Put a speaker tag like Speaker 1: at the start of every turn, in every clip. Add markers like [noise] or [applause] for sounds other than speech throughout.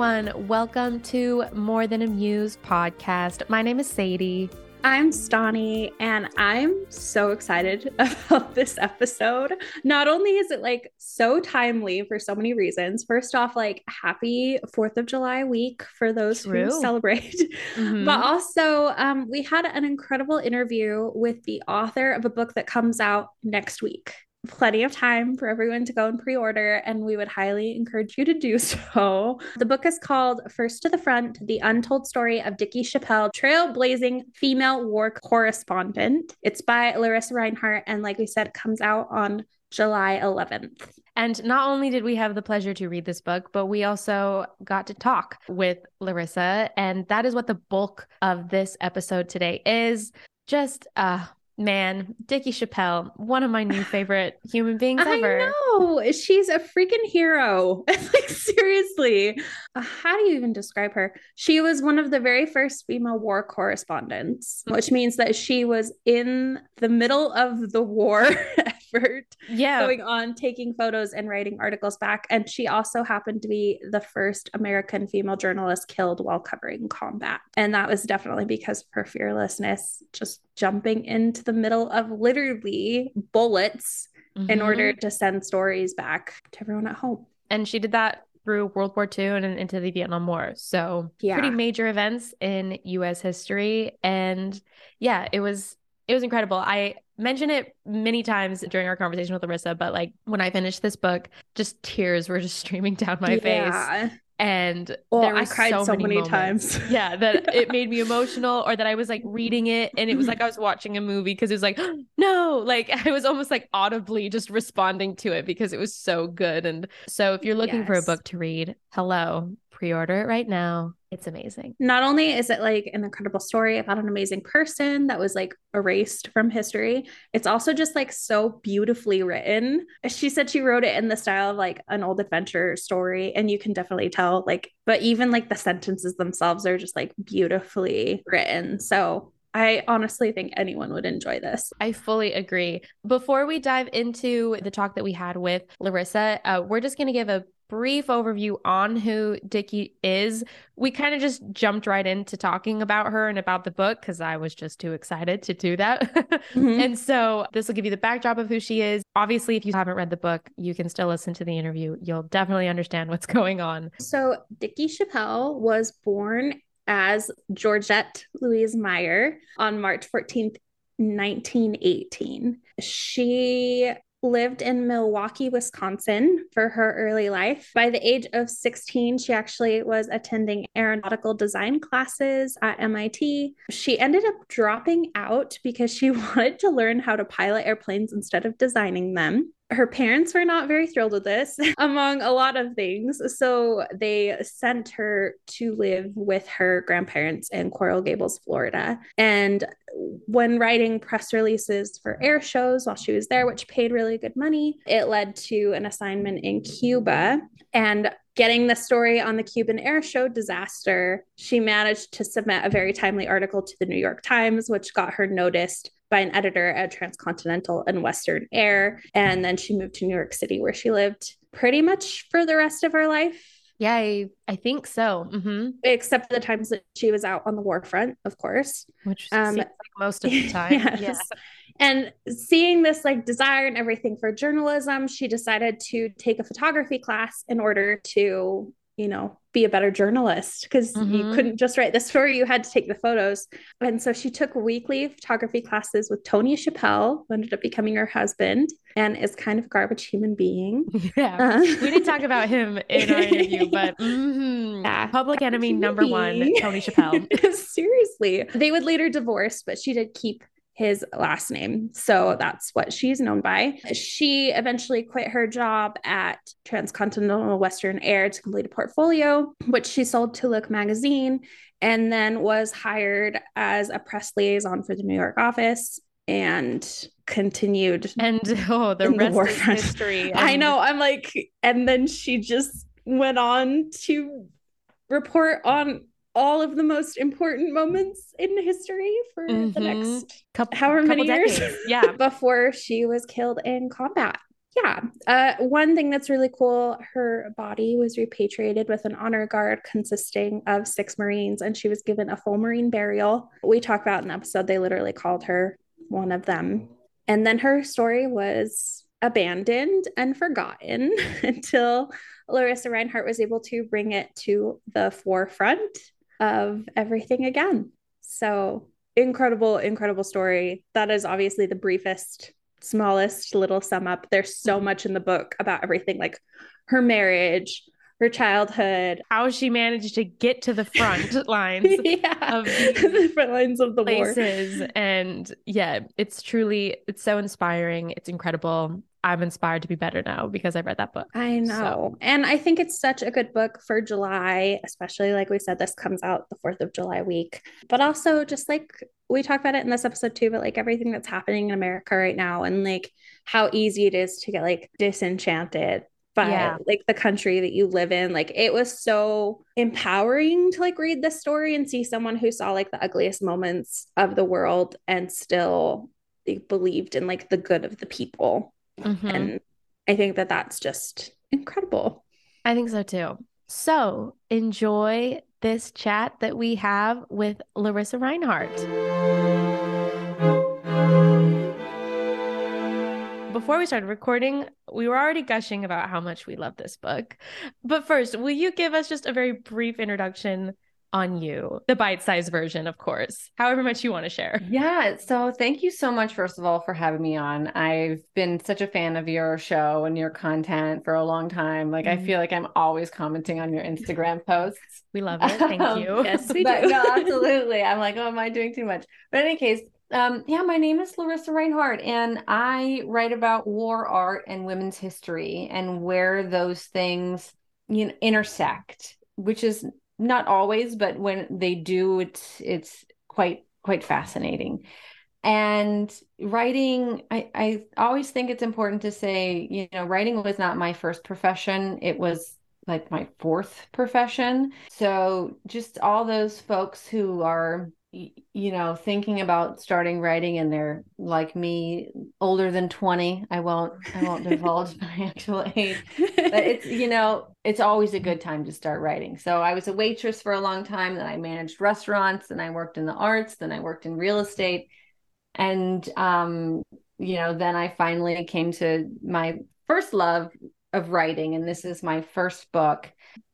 Speaker 1: everyone. Welcome to More Than a Muse podcast. My name is Sadie.
Speaker 2: I'm Stauney, and I'm so excited [laughs] about this episode. Not only is it like so timely for so many reasons. First off, like happy 4th of July week for those True. who celebrate. [laughs] Mm-hmm. But also, um, we had an incredible interview with the author of a book that comes out next week plenty of time for everyone to go and pre order, and we would highly encourage you to do [laughs] so. The book is called First to the Front The Untold Story of Dickey Chapelle, Trailblazing Female War Correspondent. It's by Lorissa Rinehart, and like we said, comes out on July 11th.
Speaker 1: And not only did we have the pleasure to read this book, but we also got to talk with Lorissa. And that is what the bulk of this episode today is. Just uh man, Dickey Chapelle, one of my new favorite human beings ever.
Speaker 2: I know. She's a freaking hero. [laughs] like, seriously. Uh, how do you even describe her? She was one of the very first female war correspondents, which means that she was in the middle of the war [laughs] effort [laughs]
Speaker 1: yeah.
Speaker 2: going on, taking photos and writing articles back. And she also happened to be the first American female journalist killed while covering combat. And that was definitely because of her fearlessness, just jumping into the middle of literally bullets mm-hmm. in order to send stories back to everyone at home.
Speaker 1: And she did that through World War II and into the Vietnam War. So yeah. pretty major events in US history. And yeah, it was it was incredible. I mentioned it many times during our conversation with Lorissa, but like when I finished this book, just tears were just [laughs] streaming down my yeah. face and
Speaker 2: I cried so, so many, many times. [laughs]
Speaker 1: yeah, that it made me [laughs] emotional, or that I was like reading it and it was like I was watching a movie because it was like, [gasps] no, like I was almost like audibly just responding to it because it was so good. And so, if you're looking yes. for a book to read, hello, pre-order it right now. It's amazing.
Speaker 2: Not only is it like an incredible story about an amazing person that was like erased from history, it's also just like so beautifully written. She said she wrote it in the style of like an old adventure story and you can definitely tell like but even like the sentences themselves are just like beautifully written. So I honestly think anyone would enjoy this.
Speaker 1: I fully agree. Before we dive into the talk that we had with Lorissa, uh, we're just going to give a brief overview on who Dickey is. We kind of just jumped right into talking about her and about the book because I was just too excited to do that. [laughs] mm-hmm. And so this will give you the backdrop of who she is. Obviously, if you haven't read the book, you can still listen to the interview. You'll definitely understand what's [laughs] going on.
Speaker 2: So, Dickey Chapelle was born as Georgette Louise Meyer on March 14th, 1918. She lived in Milwaukee, Wisconsin for her early life. By the age of 16, she actually was attending aeronautical design classes at MIT. She ended up dropping out because she [laughs] wanted to learn how to pilot airplanes instead of designing them her parents were not very thrilled with this, [laughs] among a lot of things. So they sent her to live with her grandparents in Coral Gables, Florida. And when writing press releases for air shows while she was there, which paid really good money, it led to an assignment in Cuba. And getting the story on the Cuban air show disaster, she managed to submit a very timely article to the New York Times, which got her noticed by an editor at Transcontinental and Western Air. And then she moved to New York City, where she lived pretty much for the rest of her life.
Speaker 1: Yeah, I, I think so. Mm-hmm.
Speaker 2: Except for the times that she was out on the war front, of course.
Speaker 1: Which um, like most of the [laughs] time. yes. Yeah.
Speaker 2: And seeing this like desire and everything for journalism, she decided to take a photography class in order to you know, be a better journalist because mm-hmm. you couldn't just write the [laughs] story, you had to take the photos. And so she took weekly photography classes with Tony Chapelle, who ended up becoming her husband and is kind of garbage human being. [laughs]
Speaker 1: Yeah. Uh, we didn't talk about him [laughs] in our interview, but mm-hmm. yeah, public enemy number being. one, Tony Chapelle.
Speaker 2: Seriously. They would later divorce, but she did keep his last name. So that's what she's known by. She eventually quit her job at Transcontinental Western Air to complete a portfolio, which she sold to Look magazine, and then was hired as a press liaison for the New York office and continued.
Speaker 1: And oh, the rest the is history. [laughs]
Speaker 2: I know. I'm like, and then she just went on to report on all of the most important moments in history for mm-hmm. the next couple, however many years [laughs]
Speaker 1: yeah
Speaker 2: before she was killed in combat yeah. Uh, one thing that's really cool her body was repatriated with an honor guard consisting of six Marines, and she was given a full Marine burial. We talk about in an episode, they literally called her one of them. And then her story was abandoned and forgotten [laughs] until Lorissa Rinehart was able to bring it to the forefront of everything again. So incredible, incredible story. That is obviously the briefest smallest little sum up. There's so mm-hmm. much in the book about everything like her marriage, her childhood,
Speaker 1: how she managed to get to the front [laughs] lines
Speaker 2: yeah, of the, [laughs] the front lines of the
Speaker 1: places.
Speaker 2: war.
Speaker 1: And yeah, it's truly it's so inspiring. It's incredible. I'm inspired to be better now because I read that book.
Speaker 2: I know. So. And I think it's such a good book for July, especially like we said, this comes out the 4th of July week. But also, just like we talked about it in this episode too, but like everything that's happening in America right now and like how easy it is to get like disenchanted by yeah. like the country that you live in. Like it was so empowering to like read this story and see someone who saw like the ugliest moments of the world and still believed in like the good of the people. Mm-hmm. And I think that that's just incredible.
Speaker 1: I think so too. So enjoy this chat that we have with Lorissa Rinehart. Before we started recording, we were already gushing about how much we love this book. But first, will you give us just a very brief introduction on you, the bite sized version, of course, however much you want to share.
Speaker 3: Yeah. So thank you so much, first of all, for having me on. I've been such a fan of your show and your content for a long time. Like, mm-hmm. I feel like I'm always commenting on your Instagram [laughs] posts.
Speaker 1: We love it. Thank um, you.
Speaker 2: yes, we [laughs] do.
Speaker 3: no, absolutely. I'm like, oh, am I doing too much? But in any case, um, yeah, my name is Lorissa Rinehart, and I write about war art and women's history and where those things you know, intersect, which is not always, but when they do, it's it's quite quite fascinating. And writing, I, I always think it's important to say, you know, writing was not my first profession. It was like my fourth profession. So just all those folks who are you know thinking about starting writing and they're like me older than 20 i won't i won't divulge [laughs] my actual age but it's [laughs] you know it's always a good time to start writing. So i was a waitress for a long time then i managed restaurants then i worked in the arts then i worked in real estate. And um you know then i finally came to my first love of writing and this is my first book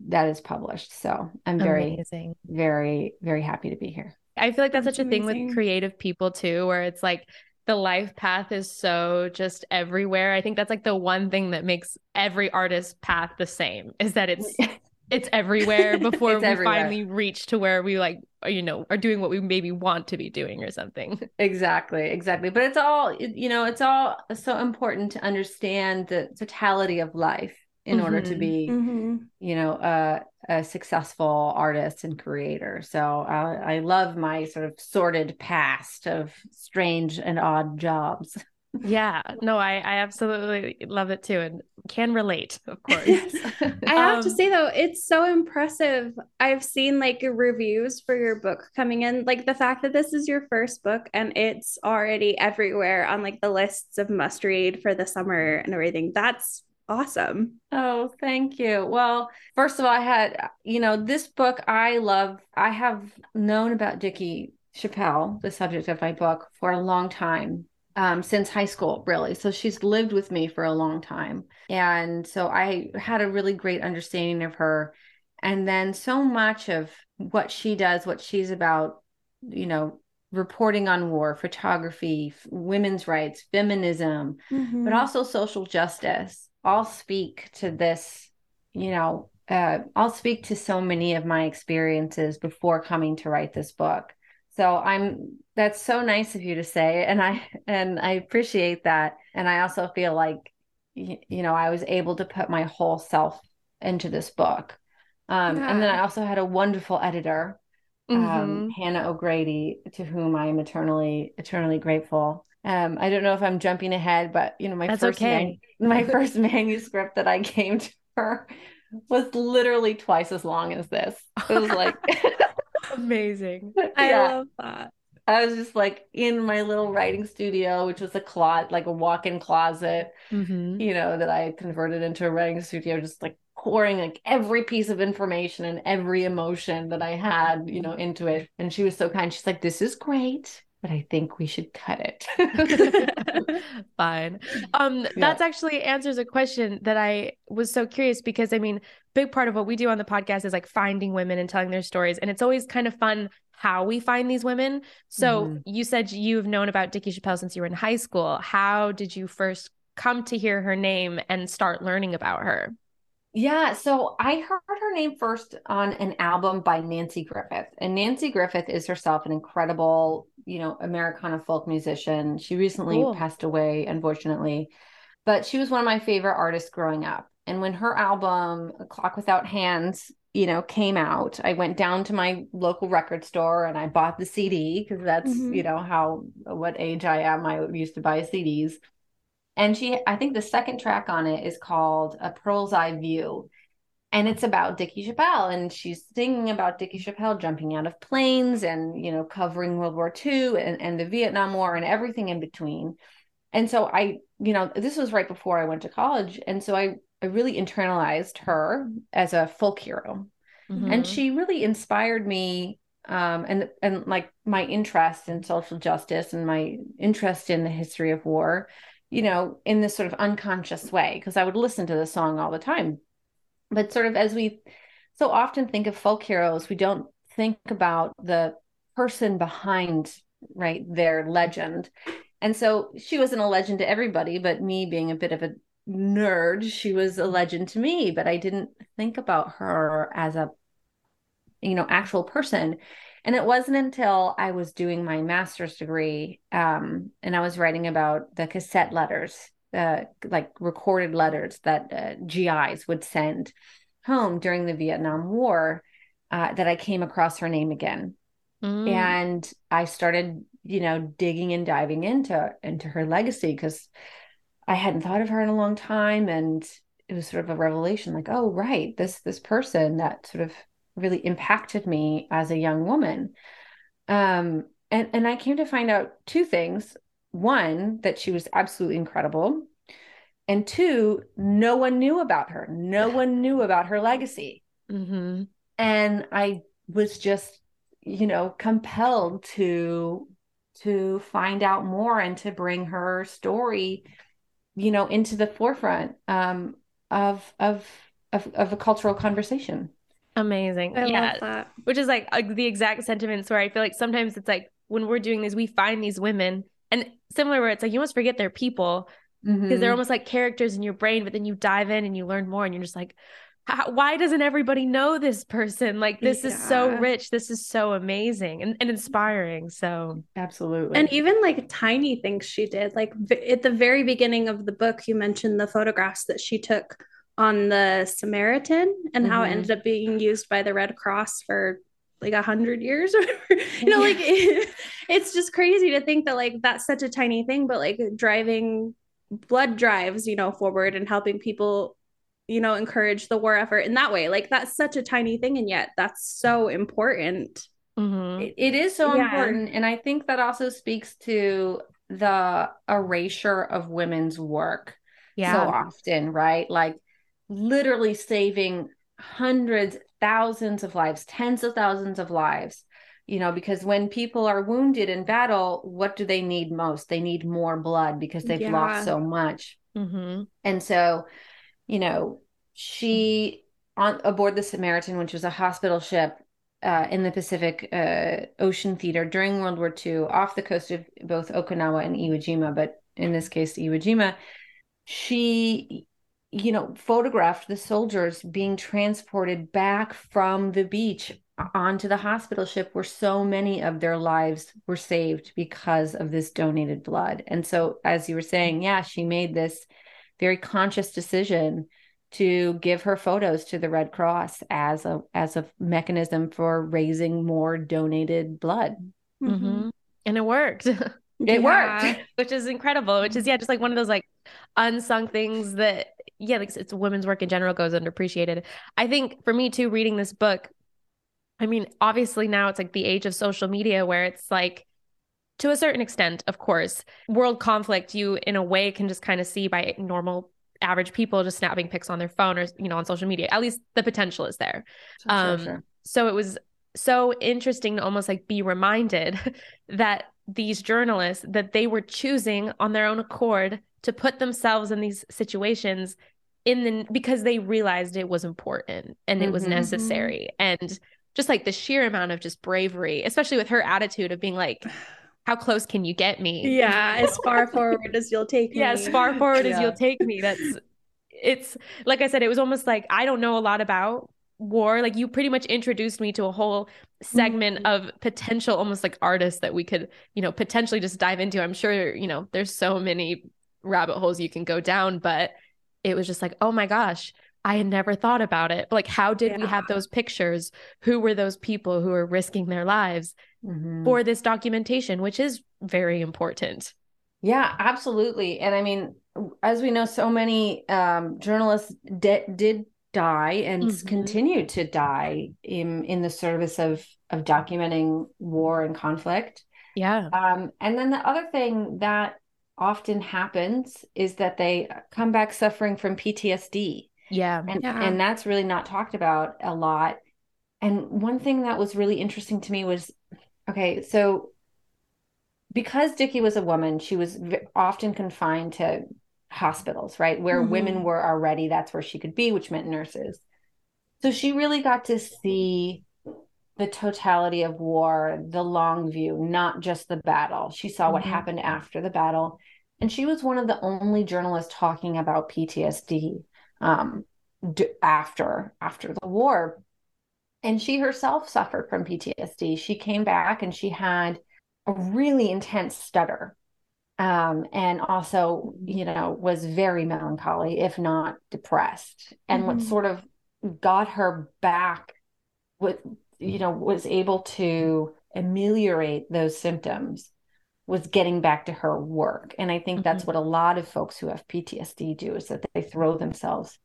Speaker 3: that is published. So i'm very Amazing. very very happy to be here
Speaker 1: I feel like that's, that's such amazing. a thing with creative people too, where it's like the life path is so just everywhere. I think that's like the one thing that makes every artist's path the same is that it's [laughs] it's everywhere [laughs] before it's we everywhere. finally reach to where we like you know are doing what we maybe want to be doing or something. [laughs]
Speaker 3: Exactly, exactly. But it's all you know, it's all so important to understand the totality of life in mm-hmm. order to mm-hmm. be mm-hmm. you know a, a, successful artist and creator so I, I love my sort of sordid past of strange and odd jobs [laughs]
Speaker 1: yeah no i i absolutely love it too and can relate of [laughs] course
Speaker 2: i have um, to say though it's so impressive i've seen like reviews for your book coming in like the fact that this is your first book and it's already everywhere on like the lists of must read for the summer and everything that's awesome.
Speaker 3: Oh, thank you. Well, first of all, I had, you know, this book I love. I have known about Dickey Chapelle, the subject of my book, for a long time. Um, since high school, really. So she's lived with me for a long time. And so I had a really great understanding of her. And then so much of what she does, what she's about, you know, reporting on war, photography, women's rights, feminism, mm-hmm. but also social justice I'll speak to this, you know, uh, I'll speak to so many of my experiences before coming to write this book. So I'm that's so nice of you to say and I and I appreciate that and I also feel like you, you know I was able to put my whole self into this book. Um, yeah. and then I also had a wonderful editor um, mm-hmm. um, Hannah O'Grady, to whom I am eternally, eternally grateful. Um, I don't know if I'm jumping ahead, but you know, my
Speaker 1: That's
Speaker 3: first
Speaker 1: okay.
Speaker 3: man- my first [laughs] manuscript that I came to her was literally twice as long as this. It was like [laughs]
Speaker 1: amazing. [laughs]
Speaker 2: I love that.
Speaker 3: I was just like in my little writing studio, which was a closet, like a walk-in closet,
Speaker 1: Mhm.
Speaker 3: you know, that I had converted into a writing studio, just like pouring like every piece of information and every emotion that I had, you know, into it. And she was so kind. She's like, "This is great, but I think we should cut it." [laughs]
Speaker 1: Fine. Um, [laughs]
Speaker 3: Yeah.
Speaker 1: that's actually answers a question that I was so curious because I mean, big part of what we do on the podcast is like finding women and telling their stories. And it's always kind of fun how we find these women. So
Speaker 3: Mhm.
Speaker 1: you said you've known about Dickey Chapelle since you were in high school. How did you first come to hear her name and start learning about her?
Speaker 3: Yeah, so I heard her name first on an album by Nanci Griffith. And Nanci Griffith is herself an incredible, you know, Americana folk musician. She recently
Speaker 1: Cool.
Speaker 3: passed away, unfortunately, but she was one of my favorite artists growing up. And when her album, A Clock Without Hands, you know, came out, I went down to my local record store and I bought the CD because that's,
Speaker 2: Mhm.
Speaker 3: you know, how what age I am. I used to buy CDs. And she, I think the second track on it is called A Pearl's Eye View. And it's about Dickey Chapelle. And she's singing about Dickey Chapelle jumping out of planes and, you know, covering World War II and, and the Vietnam War and everything in between. And so I, you know, this was right before I went to college. And so I, I really internalized her as a folk hero
Speaker 1: Mhm.
Speaker 3: and she really inspired me um, and and like my interest in social justice and my interest in the history of war you know in this sort of unconscious way because i would listen to the song all the time. But sort of as we so often think of folk heroes we don't think about the person behind right their legend. And so she wasn't a legend to everybody but me being a bit of a nerd she was a legend to me but i didn't think about her as a you know actual person and it wasn't until i was doing my master's degree um, and i was writing about the cassette letters uh, like recorded letters that uh, gis would send home during the vietnam war uh, that i came across her name again
Speaker 1: Mm.
Speaker 3: and i started you know digging and diving into into her legacy because i hadn't thought of her in a long time and it was sort of a revelation like oh right this this person that sort of really impacted me as a young woman. Um and and i came to find out two things. One that she was absolutely incredible. And two no one knew about her. No one knew about her legacy.
Speaker 1: Mhm.
Speaker 3: and i was just you know compelled to to find out more and to bring her story you know into the forefront um of of of, of a cultural conversation
Speaker 1: Amazing.
Speaker 2: I
Speaker 1: yeah.
Speaker 2: love that.
Speaker 1: which is like uh, the exact sentiments where I feel like sometimes it's like when we're doing this, we find these women and similar where it's like you almost forget they're people because
Speaker 3: Mm-hmm.
Speaker 1: they're almost like characters in your brain, but then you dive in and you learn more and you're just like, why doesn't everybody know this person? Like this is so rich. This is so amazing and, and inspiring. So
Speaker 3: absolutely
Speaker 2: And even like tiny things she did, like v- at the very beginning of the book, you mentioned the photographs that she took on the Samaritan and how it
Speaker 3: Mhm.
Speaker 2: ended up being used by the Red Cross for like a hundred years or. [laughs] You know, like [laughs] it's just crazy to think that like that's such a tiny thing, but like driving blood drives, you know, forward and helping people, you know, encourage the war effort in that way. Like that's such a tiny thing, and yet that's so important.
Speaker 1: mhm.
Speaker 3: It, it is so
Speaker 2: Yeah.
Speaker 3: important. And I think that also speaks to the erasure of women's work
Speaker 1: yeah.
Speaker 3: so often, right? Like literally saving hundreds, thousands of lives, tens of thousands of lives. You know, because when people are wounded in battle, what do they need most? They need more blood because they've
Speaker 2: Yeah.
Speaker 3: lost so much.
Speaker 1: hmm
Speaker 3: And so, you know, she on aboard the Samaritan, which was a hospital ship uh, in the Pacific uh, Ocean Theater during World War II, off the coast of both Okinawa and Iwo Jima, but in this case, Iwo Jima. She, you know, photographed the soldiers being transported back from the beach onto the hospital ship where so many of their lives were saved because of this donated blood. And so, as you were saying, yeah, she made this very conscious decision to give her photos to the Red Cross as a as a mechanism for raising more donated blood.
Speaker 1: hmm And it worked. [laughs]
Speaker 3: It
Speaker 2: Yeah.
Speaker 3: worked.
Speaker 1: which is incredible which is yeah just like one of those like unsung things that yeah like it's women's work in general goes underappreciated. I think for me too reading this book i mean obviously now it's like the age of social media where it's like to a certain extent, of course, world conflict, you in a way can just kind of see by normal average people just snapping pics on their phone or you know on social media. At least the potential is there. Sure, um sure. so it was so interesting to almost like be reminded [laughs] that these journalists that they were choosing on their own accord to put themselves in these situations in the because they realized it was important and it was mm-hmm. necessary and just like the sheer amount of just bravery especially with her attitude of being like how close can you get me
Speaker 2: yeah as far [laughs] forward as you'll take me
Speaker 1: yeah as far forward yeah. as you'll take me that's it's like i said it was almost like i don't know a lot about war like you pretty much introduced me to a whole segment mm-hmm. of potential almost like artists that we could you know potentially just dive into i'm sure you know there's so many rabbit holes you can go down but it was just like oh my gosh i had never thought about it like how did yeah. we have those pictures who were those people who were risking their lives mm-hmm. for this documentation which is very important
Speaker 3: yeah absolutely and i mean as we know so many um, journalists de- did die and mm-hmm. continue to die in in the service of of documenting war and conflict.
Speaker 1: Yeah.
Speaker 3: Um, and then the other thing that often happens is that they come back suffering from PTSD.
Speaker 1: Yeah.
Speaker 3: And
Speaker 1: yeah.
Speaker 3: and that's really not talked about a lot. And one thing that was really interesting to me was okay, so because Dickey was a woman, she was often confined to hospitals, right? Where mm-hmm. women were already, that's where she could be, which meant nurses. So she really got to see the totality of war, the long view, not just the battle. She saw mm-hmm. what happened after the battle. And she was one of the only journalists talking about PTSD um, d- after after the war. And she herself suffered from PTSD. She came back and she had a really intense stutter um, and also, you know, was very melancholy, if not depressed. And mm-hmm. what sort of got her back, with you know, was able to ameliorate those symptoms was getting back to her work. And I think mm-hmm. that's what a lot of folks who have PTSD do is that they throw themselves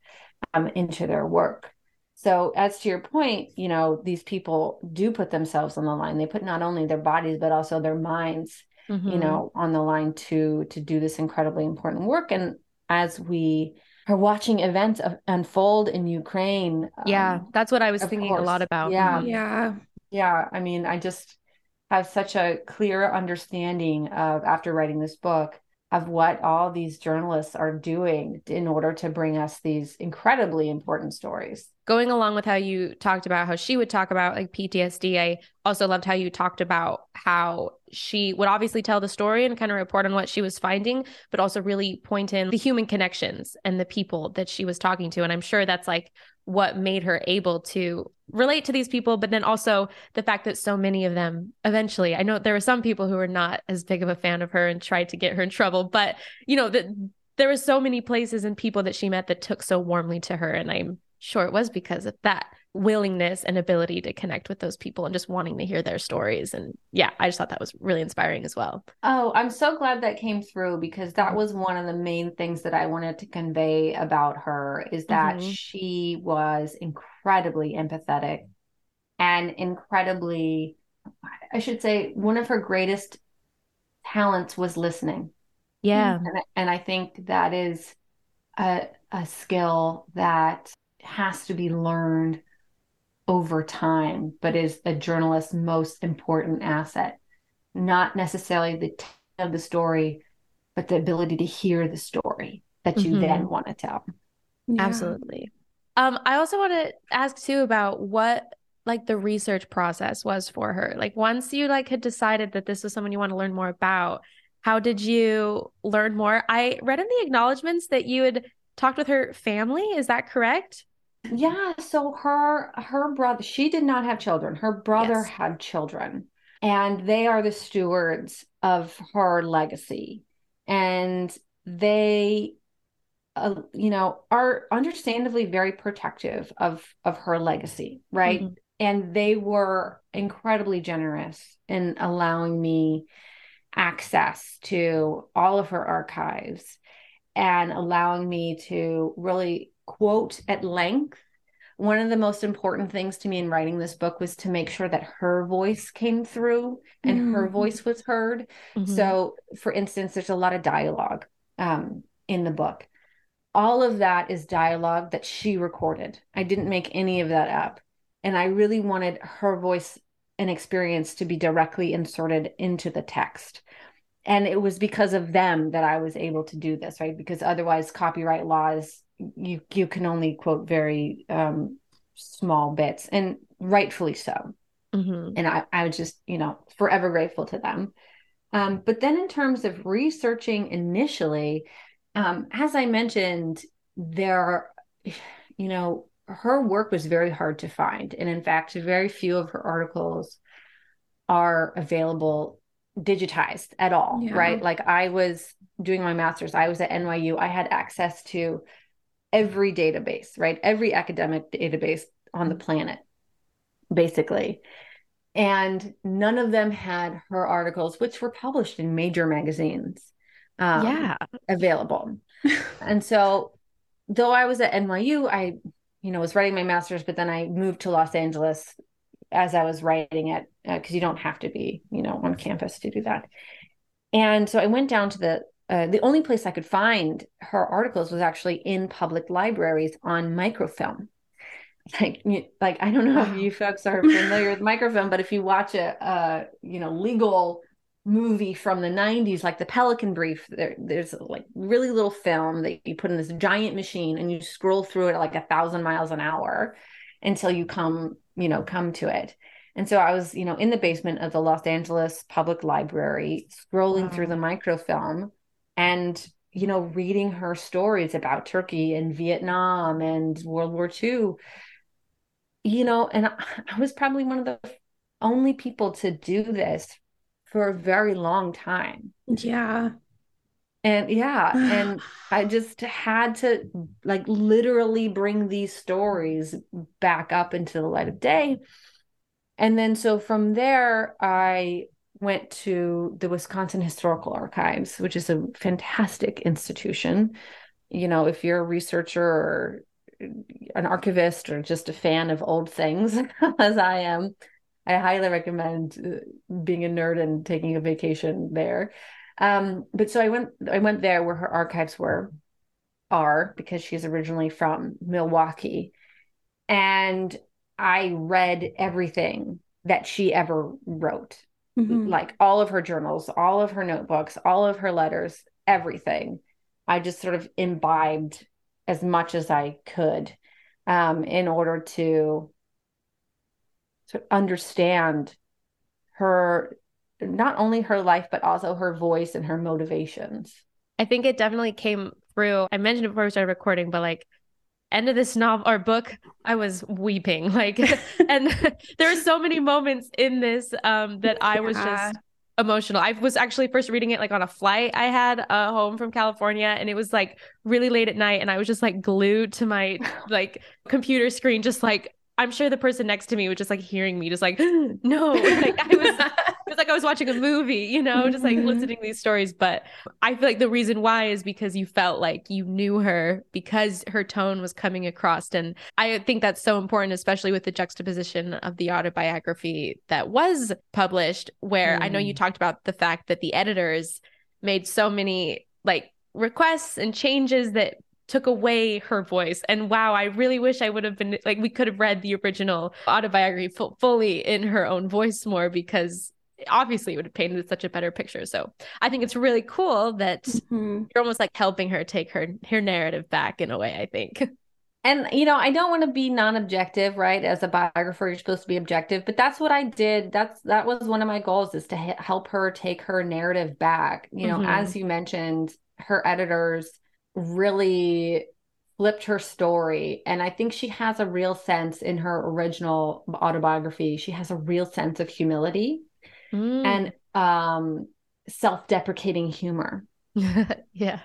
Speaker 3: um, into their work. So, as to your point, you know, these people do put themselves on the line. They put not only their bodies, but also their minds mm-hmm. you know on the line to to do this incredibly important work and as we are watching events unfold in Ukraine
Speaker 1: yeah um, that's what I was thinking course, a lot about
Speaker 3: yeah
Speaker 2: mm-hmm. yeah
Speaker 3: yeah I mean I just have such a clear understanding of after writing this book of what all these journalists are doing in order to bring us these incredibly important stories.
Speaker 1: Going along with how you talked about how she would talk about like PTSD, I also loved how you talked about how she would obviously tell the story and kind of report on what she was finding, but also really point in the human connections and the people that she was talking to. And I'm sure that's like what made her able to relate to these people, but then also the fact that so many of them eventually, I know there were some people who were not as big of a fan of her and tried to get her in trouble, but you know, that there were so many places and people that she met that took so warmly to her. And I'm sure it was because of that willingness and ability to connect with those people and just wanting to hear their stories. And yeah, I just thought that was really inspiring as well.
Speaker 3: Oh, I'm so glad that came through because that was one of the main things that I wanted to convey about her is that mm-hmm. she was incredibly empathetic and incredibly, I should say, one of her greatest talents was listening.
Speaker 1: Yeah.
Speaker 3: And, and I think that is a, a skill that has to be learned over time, but is a journalist's most important asset. Not necessarily the t- of the story, but the ability to hear the story that you mm-hmm. then want to tell.
Speaker 1: Yeah. Absolutely. Um, I also want to ask too about what like the research process was for her. Like once you like had decided that this was someone you want to learn more about, how did you learn more? I read in the acknowledgments that you had talked with her family. Is that correct?
Speaker 3: Yeah, so her her brother she did not have children. Her brother yes. had children and they are the stewards of her legacy. And they uh, you know are understandably very protective of of her legacy, right? Mm-hmm. And they were incredibly generous in allowing me access to all of her archives and allowing me to really quote at length one of the most important things to me in writing this book was to make sure that her voice came through and mm-hmm. her voice was heard. Mm-hmm. So, for instance, there's a lot of dialogue um, in the book. All of that is dialogue that she recorded. I didn't make any of that up. And I really wanted her voice and experience to be directly inserted into the text. And it was because of them that I was able to do this, right? Because otherwise, copyright laws you you can only quote very um, small bits, and rightfully so. Mm-hmm. And I I was just you know forever grateful to them. Um, but then in terms of researching initially, um, as I mentioned, there, you know, her work was very hard to find, and in fact, very few of her articles are available digitized at all yeah. right like i was doing my master's i was at nyu i had access to every database, right? Every academic database on the planet, basically. And none of them had her articles, which were published in major magazines.
Speaker 1: Um, yeah.
Speaker 3: Available. [laughs] and so, though I was at NYU, I, you know, was writing my master's, but then I moved to Los Angeles as I was writing it because uh, you don't have to be, you know, on campus to do that. And so I went down to the uh, the only place I could find her articles was actually in public libraries on microfilm. [laughs] Like, like I don't know if you folks are [laughs] familiar with microfilm, but if you watch a, a you know legal movie from the 90s like the pelican brief there, there's like really little film that you put in this giant machine and you scroll through it at like a thousand miles an hour until you come you know come to it and so i was you know in the basement of the los angeles public library scrolling wow. through the microfilm and you know reading her stories about turkey and vietnam and world war ii you know and i was probably one of the only people to do this for a very long time.
Speaker 2: Yeah.
Speaker 3: And yeah [sighs] and i just had to like literally bring these stories back up into the light of day. And then so from there i went to the Wisconsin Historical Archives, which is a fantastic institution. You know, if you're a researcher or an archivist or just a fan of old things, [laughs] as I am, I highly recommend uh, being a nerd and taking a vacation there. Um, but so I went, I went there where her archives were, are because she's originally from Milwaukee, and I read everything that she ever wrote mm-hmm. like all of her journals, all of her notebooks, all of her letters, everything. I just sort of imbibed as much as I could um, in order to to understand her not only her life but also her voice and her motivations.
Speaker 1: I think it definitely came through. I mentioned it before we started recording, but like end of this novel or book i was weeping [laughs] like [laughs] and there are so many moments in this um that i was just emotional. I was actually first reading it like on a flight i had uh, home from california and it was like really late at night and i was just like glued to my [laughs] like computer screen just like I'm sure the person next to me was just like hearing me, just like, [gasps] no, like I was, was like I was watching a movie, you know, just like mm-hmm. listening to these stories. But I feel like the reason why is because you felt like you knew her because her tone was coming across. And I think that's so important, especially with the juxtaposition of the autobiography that was published, where mm. I know you mm. talked about the fact that the editors made so many like requests and changes that took away her voice. And wow, I really wish I would have been like, we could have read the original autobiography f- fully in her own voice more because obviously would have painted such a better picture. So I think it's really cool that mm-hmm. you're almost like helping her take her her narrative back in a way, I think. [laughs]
Speaker 3: And you know, I don't want to be non-objective, right? As a biographer, you're supposed to be objective, but that's what I did. That's that was one of my goals is to help her take her narrative back. You know, mm-hmm. as you mentioned, her editors really flipped her story and i think she has a real sense in her original autobiography she has a real sense of humility mm. and um self-deprecating humor [laughs]
Speaker 1: yeah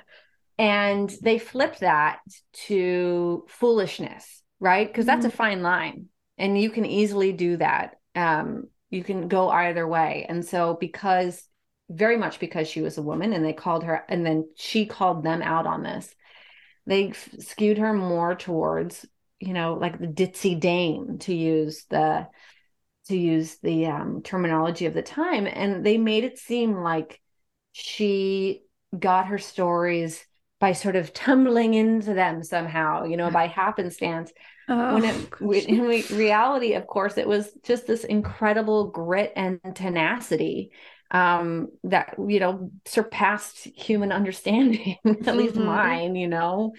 Speaker 3: and they flip that to foolishness right because mm. that's a mm. fine line and you can easily do that um you can go either way and so because very much because she was a woman and they called her and then she called them out on this they f- skewed her more towards you know, like the ditzy dame to use the to use the um, terminology of the time, and they made it seem like she got her stories by sort of tumbling into them somehow, you know, by happenstance. Oh, when it in reality, of course, it was just this incredible grit and tenacity um, that you know surpassed human [laughs] understanding, at mm-hmm. least mine. You know,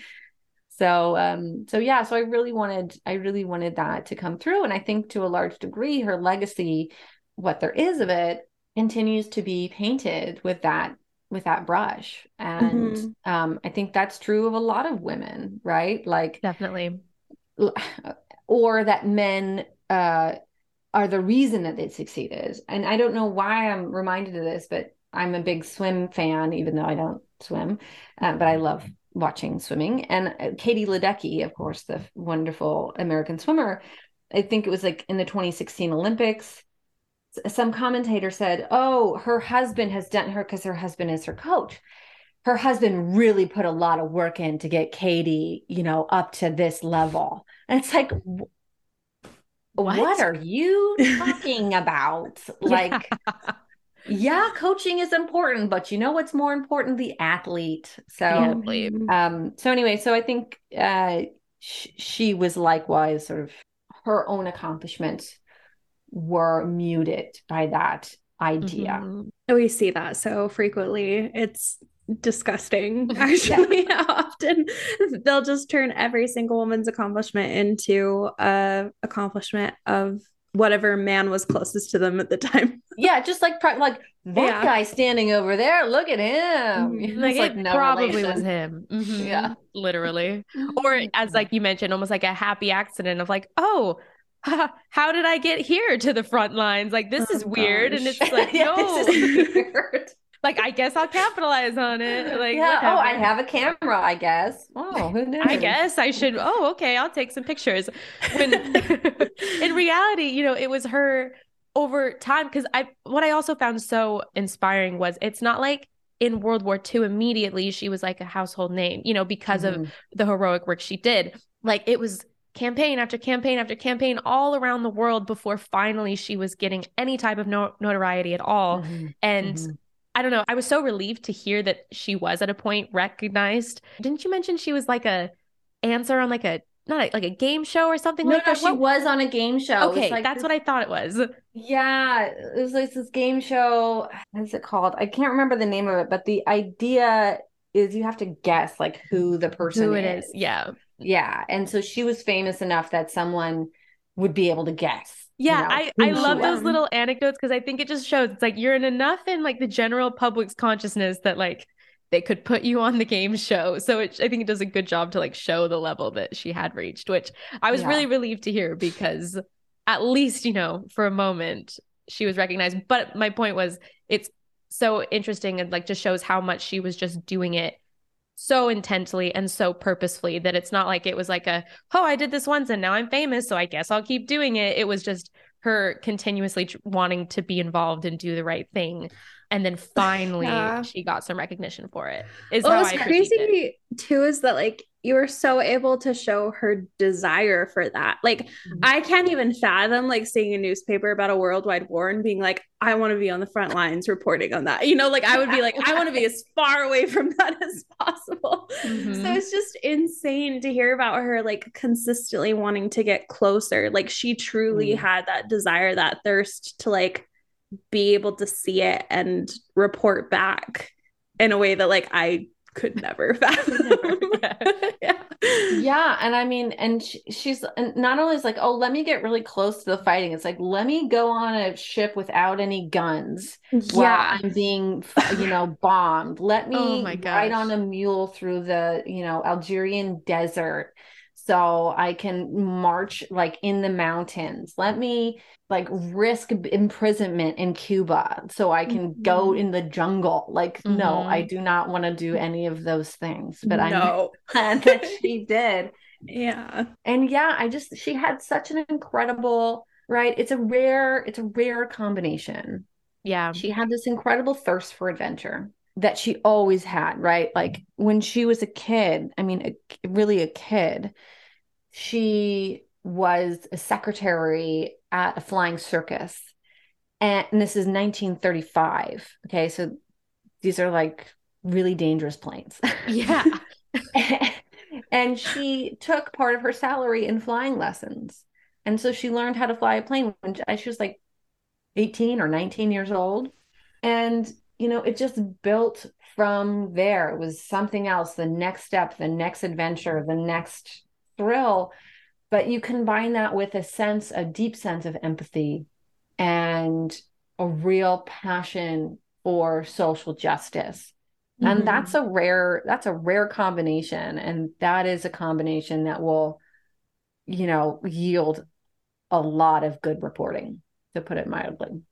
Speaker 3: so um, so yeah, so I really wanted I really wanted that to come through, and I think to a large degree, her legacy, what there is of it, continues to be painted with that with that brush. And mm-hmm. um, i think that's true of a lot of women right? Like
Speaker 1: definitely.
Speaker 3: or that men uh, are the reason that they succeeded. And i don't know why i'm reminded of this but i'm a big swim fan even though i don't swim uh, but i love watching swimming and uh, katie ledecky of course the wonderful american swimmer i think it was like in the 2016 olympics some commentator said, "Oh, her husband has done her because her husband is her coach. Her husband really put a lot of work in to get Katie, you know, up to this level." And it's like, what, what are you [laughs] talking about? Like, yeah, coaching is important, but you know what's more important? The athlete. So, um, so anyway, so I think uh, sh- she was likewise sort of her own accomplishments were muted by that idea.
Speaker 2: Mm-hmm. We see that so frequently. It's disgusting [laughs] actually yeah. [laughs] often they'll just turn every single woman's accomplishment into a accomplishment of whatever man was closest to them at the time. [laughs]
Speaker 3: yeah, just like like that yeah. guy standing over there. Look at him.
Speaker 1: Mm-hmm. Like, like, it no probably relation. was him. Mm-hmm. Yeah, literally. Or as like you mentioned, almost like a happy accident of like, oh, [laughs] how did I get here to the front lines? Like, this oh, is weird. And it's like, [laughs] yeah, no. Like, I guess I'll capitalize on it. Like,
Speaker 3: yeah. Whatever. Oh, I have a camera, I guess. Oh, who knows? [laughs]
Speaker 1: I guess I should. Oh, okay. I'll take some pictures. When [laughs] in reality, you know, it was her over time. Because I, what I also found so inspiring was it's not like in World War II, immediately she was like a household name, you know, because mm-hmm. of the heroic work she did. Like, it was campaign after campaign after campaign all around the world before finally she was getting any type of no- notoriety at all. Mm-hmm. And mm-hmm. I don't know, I was so relieved to hear that she was at a point recognized. Didn't you mention she was like a answer on like a not a, like a game show or something
Speaker 3: no,
Speaker 1: like
Speaker 3: no,
Speaker 1: that?
Speaker 3: She what? was on a game show.
Speaker 1: Okay,
Speaker 3: like
Speaker 1: that's this, what I thought it was.
Speaker 3: Yeah, it was like this game show. What's it called? I can't remember the name of it, but the idea is you have to guess like who the person who it is. is.
Speaker 1: Yeah.
Speaker 3: Yeah. And so she was famous enough that someone would be able to guess.
Speaker 1: Yeah, you know, I, I love those little anecdotes because I think it just shows it's like you're in enough in like the general public's consciousness that like they could put you on the game show. So it, I think it does a good job to like show the level that she had reached, which I was yeah. really relieved to hear because at least, you know, for a moment she was recognized. But my point was it's so interesting and like just shows how much she was just doing it so intensely and so purposefully that it's not like it was like a oh I did this once and now I'm famous so I guess I'll keep doing it. It was just her continuously wanting to be involved and do the right thing and then finally yeah. she got some recognition for it. Is
Speaker 2: well, what's crazy it. too is that like you were so able to show her desire for that. Like mm-hmm. I can't even fathom like seeing a newspaper about a worldwide war and being like, I want to be on the front lines reporting on that. You know, like I would be like, I want to be [laughs] as far away from that [laughs] as possible. Mm-hmm. So it's just insane to hear about her like consistently wanting to get closer. Like she truly mm-hmm. had that desire, that thirst to like be able to see it and report back in a way that like I [laughs] could never fathom. [laughs] [laughs]
Speaker 3: yeah. yeah. And I mean, and she, she's and not only is like, oh, let me get really close to the fighting. It's like, let me go on a ship without any guns yeah. while I'm being, you know, bombed. Let me oh ride on a mule through the, you know, Algerian desert so I can march like in the mountains. Let me like risk imprisonment in Cuba so I can mm-hmm. go in the jungle. Like, mm-hmm. no, I mm-hmm. do not want to do any of those things. But. I'm glad [laughs] that she did. [laughs]
Speaker 2: Yeah.
Speaker 3: And yeah, I just she had such an incredible, right? It's a rare, it's a rare combination.
Speaker 1: Yeah.
Speaker 3: She had this incredible thirst for adventure that she always had, right? Like when she was a kid, I mean, a, really a kid, she was a secretary at a flying circus. And, and this is 1935. Okay. So these are like really dangerous planes.
Speaker 1: Yeah. [laughs]
Speaker 3: and she took part of her salary in flying lessons. And so she learned how to fly a plane when she was like 18 or 19 years old. And, you know, it just built from there. It was something else, the next step, the next adventure, the next thrill. But you combine that with a sense, a deep sense of empathy and a real passion for social justice. Mm-hmm. And that's a rare, that's a rare combination. And that is a combination that will, you know, yield a lot of good reporting, to put it mildly.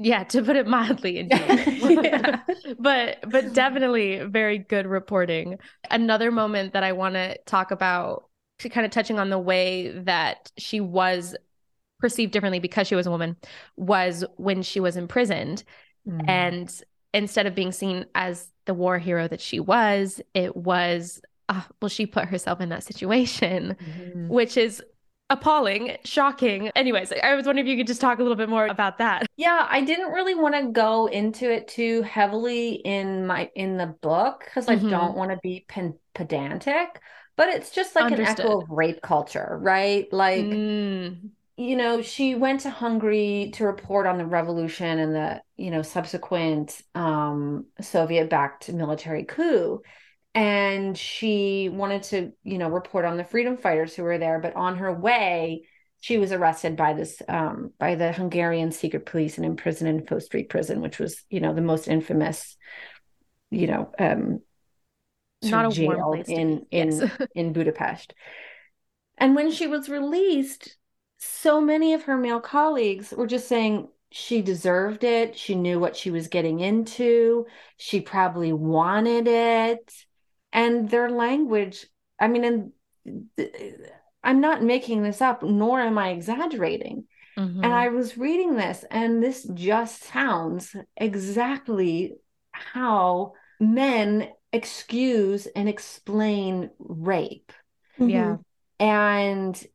Speaker 1: Yeah, to put it mildly, [laughs] yeah. [laughs] but but definitely very good reporting. Another moment that I want to talk about, kind of touching on the way that she was perceived differently because she was a woman, was when she was imprisoned, mm. and instead of being seen as the war hero that she was, it was uh, well, she put herself in that situation, mm-hmm. which is appalling, shocking. Anyways, I was wondering if you could just talk a little bit more about that.
Speaker 3: Yeah, I didn't really want to go into it too heavily in my in the book because mm-hmm. I don't want to be pen- pedantic, but it's just like Understood. an echo of rape culture, right? Like mm. you know, she went to Hungary to report on the revolution and the, you know, subsequent um Soviet backed military coup and she wanted to you know report on the freedom fighters who were there but on her way she was arrested by this um, by the hungarian secret police and imprisoned in fos street prison which was you know the most infamous you know um not a jail in in yes. [laughs] in budapest and when she was released so many of her male colleagues were just saying she deserved it she knew what she was getting into she probably wanted it and their language i mean and i'm not making this up nor am i exaggerating mm-hmm. and i was reading this and this just sounds exactly how men excuse and explain rape
Speaker 1: mm-hmm. yeah
Speaker 3: and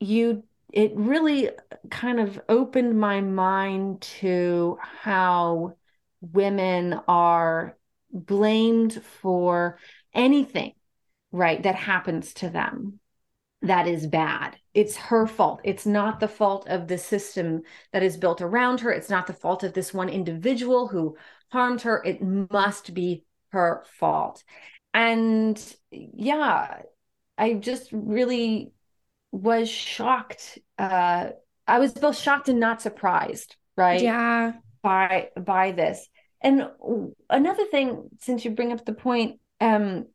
Speaker 3: you it really kind of opened my mind to how women are blamed for anything, right, that happens to them that is bad. It's her fault. It's not the fault of the system that is built around her. It's not the fault of this one individual who harmed her. It must be her fault. And yeah, I just really was shocked. Uh, I was both shocked and not surprised, right?
Speaker 1: Yeah.
Speaker 3: By by this. And another thing, since you bring up the point, um,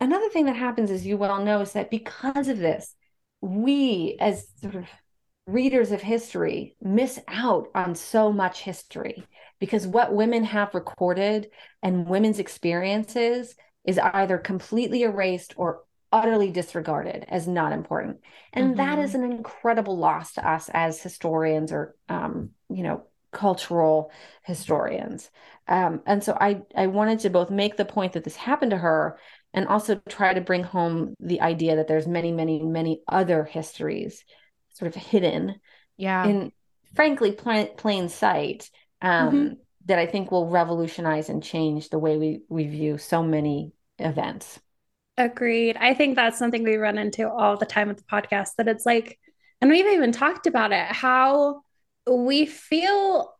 Speaker 3: another thing that happens, as you well know, is that because of this, we as sort of readers of history miss out on so much history because what women have recorded and women's experiences is either completely erased or utterly disregarded as not important and mm-hmm. that is an incredible loss to us as historians or um, you know cultural historians. Um, and so I, I wanted to both make the point that this happened to her and also try to bring home the idea that there's many, many, many other histories sort of hidden
Speaker 1: yeah.
Speaker 3: in frankly plain, plain sight um, mm-hmm. that I think will revolutionize and change the way we, we view so many events.
Speaker 2: Agreed. I think that's something we run into all the time with the podcast that it's like, and we've even talked about it, how we feel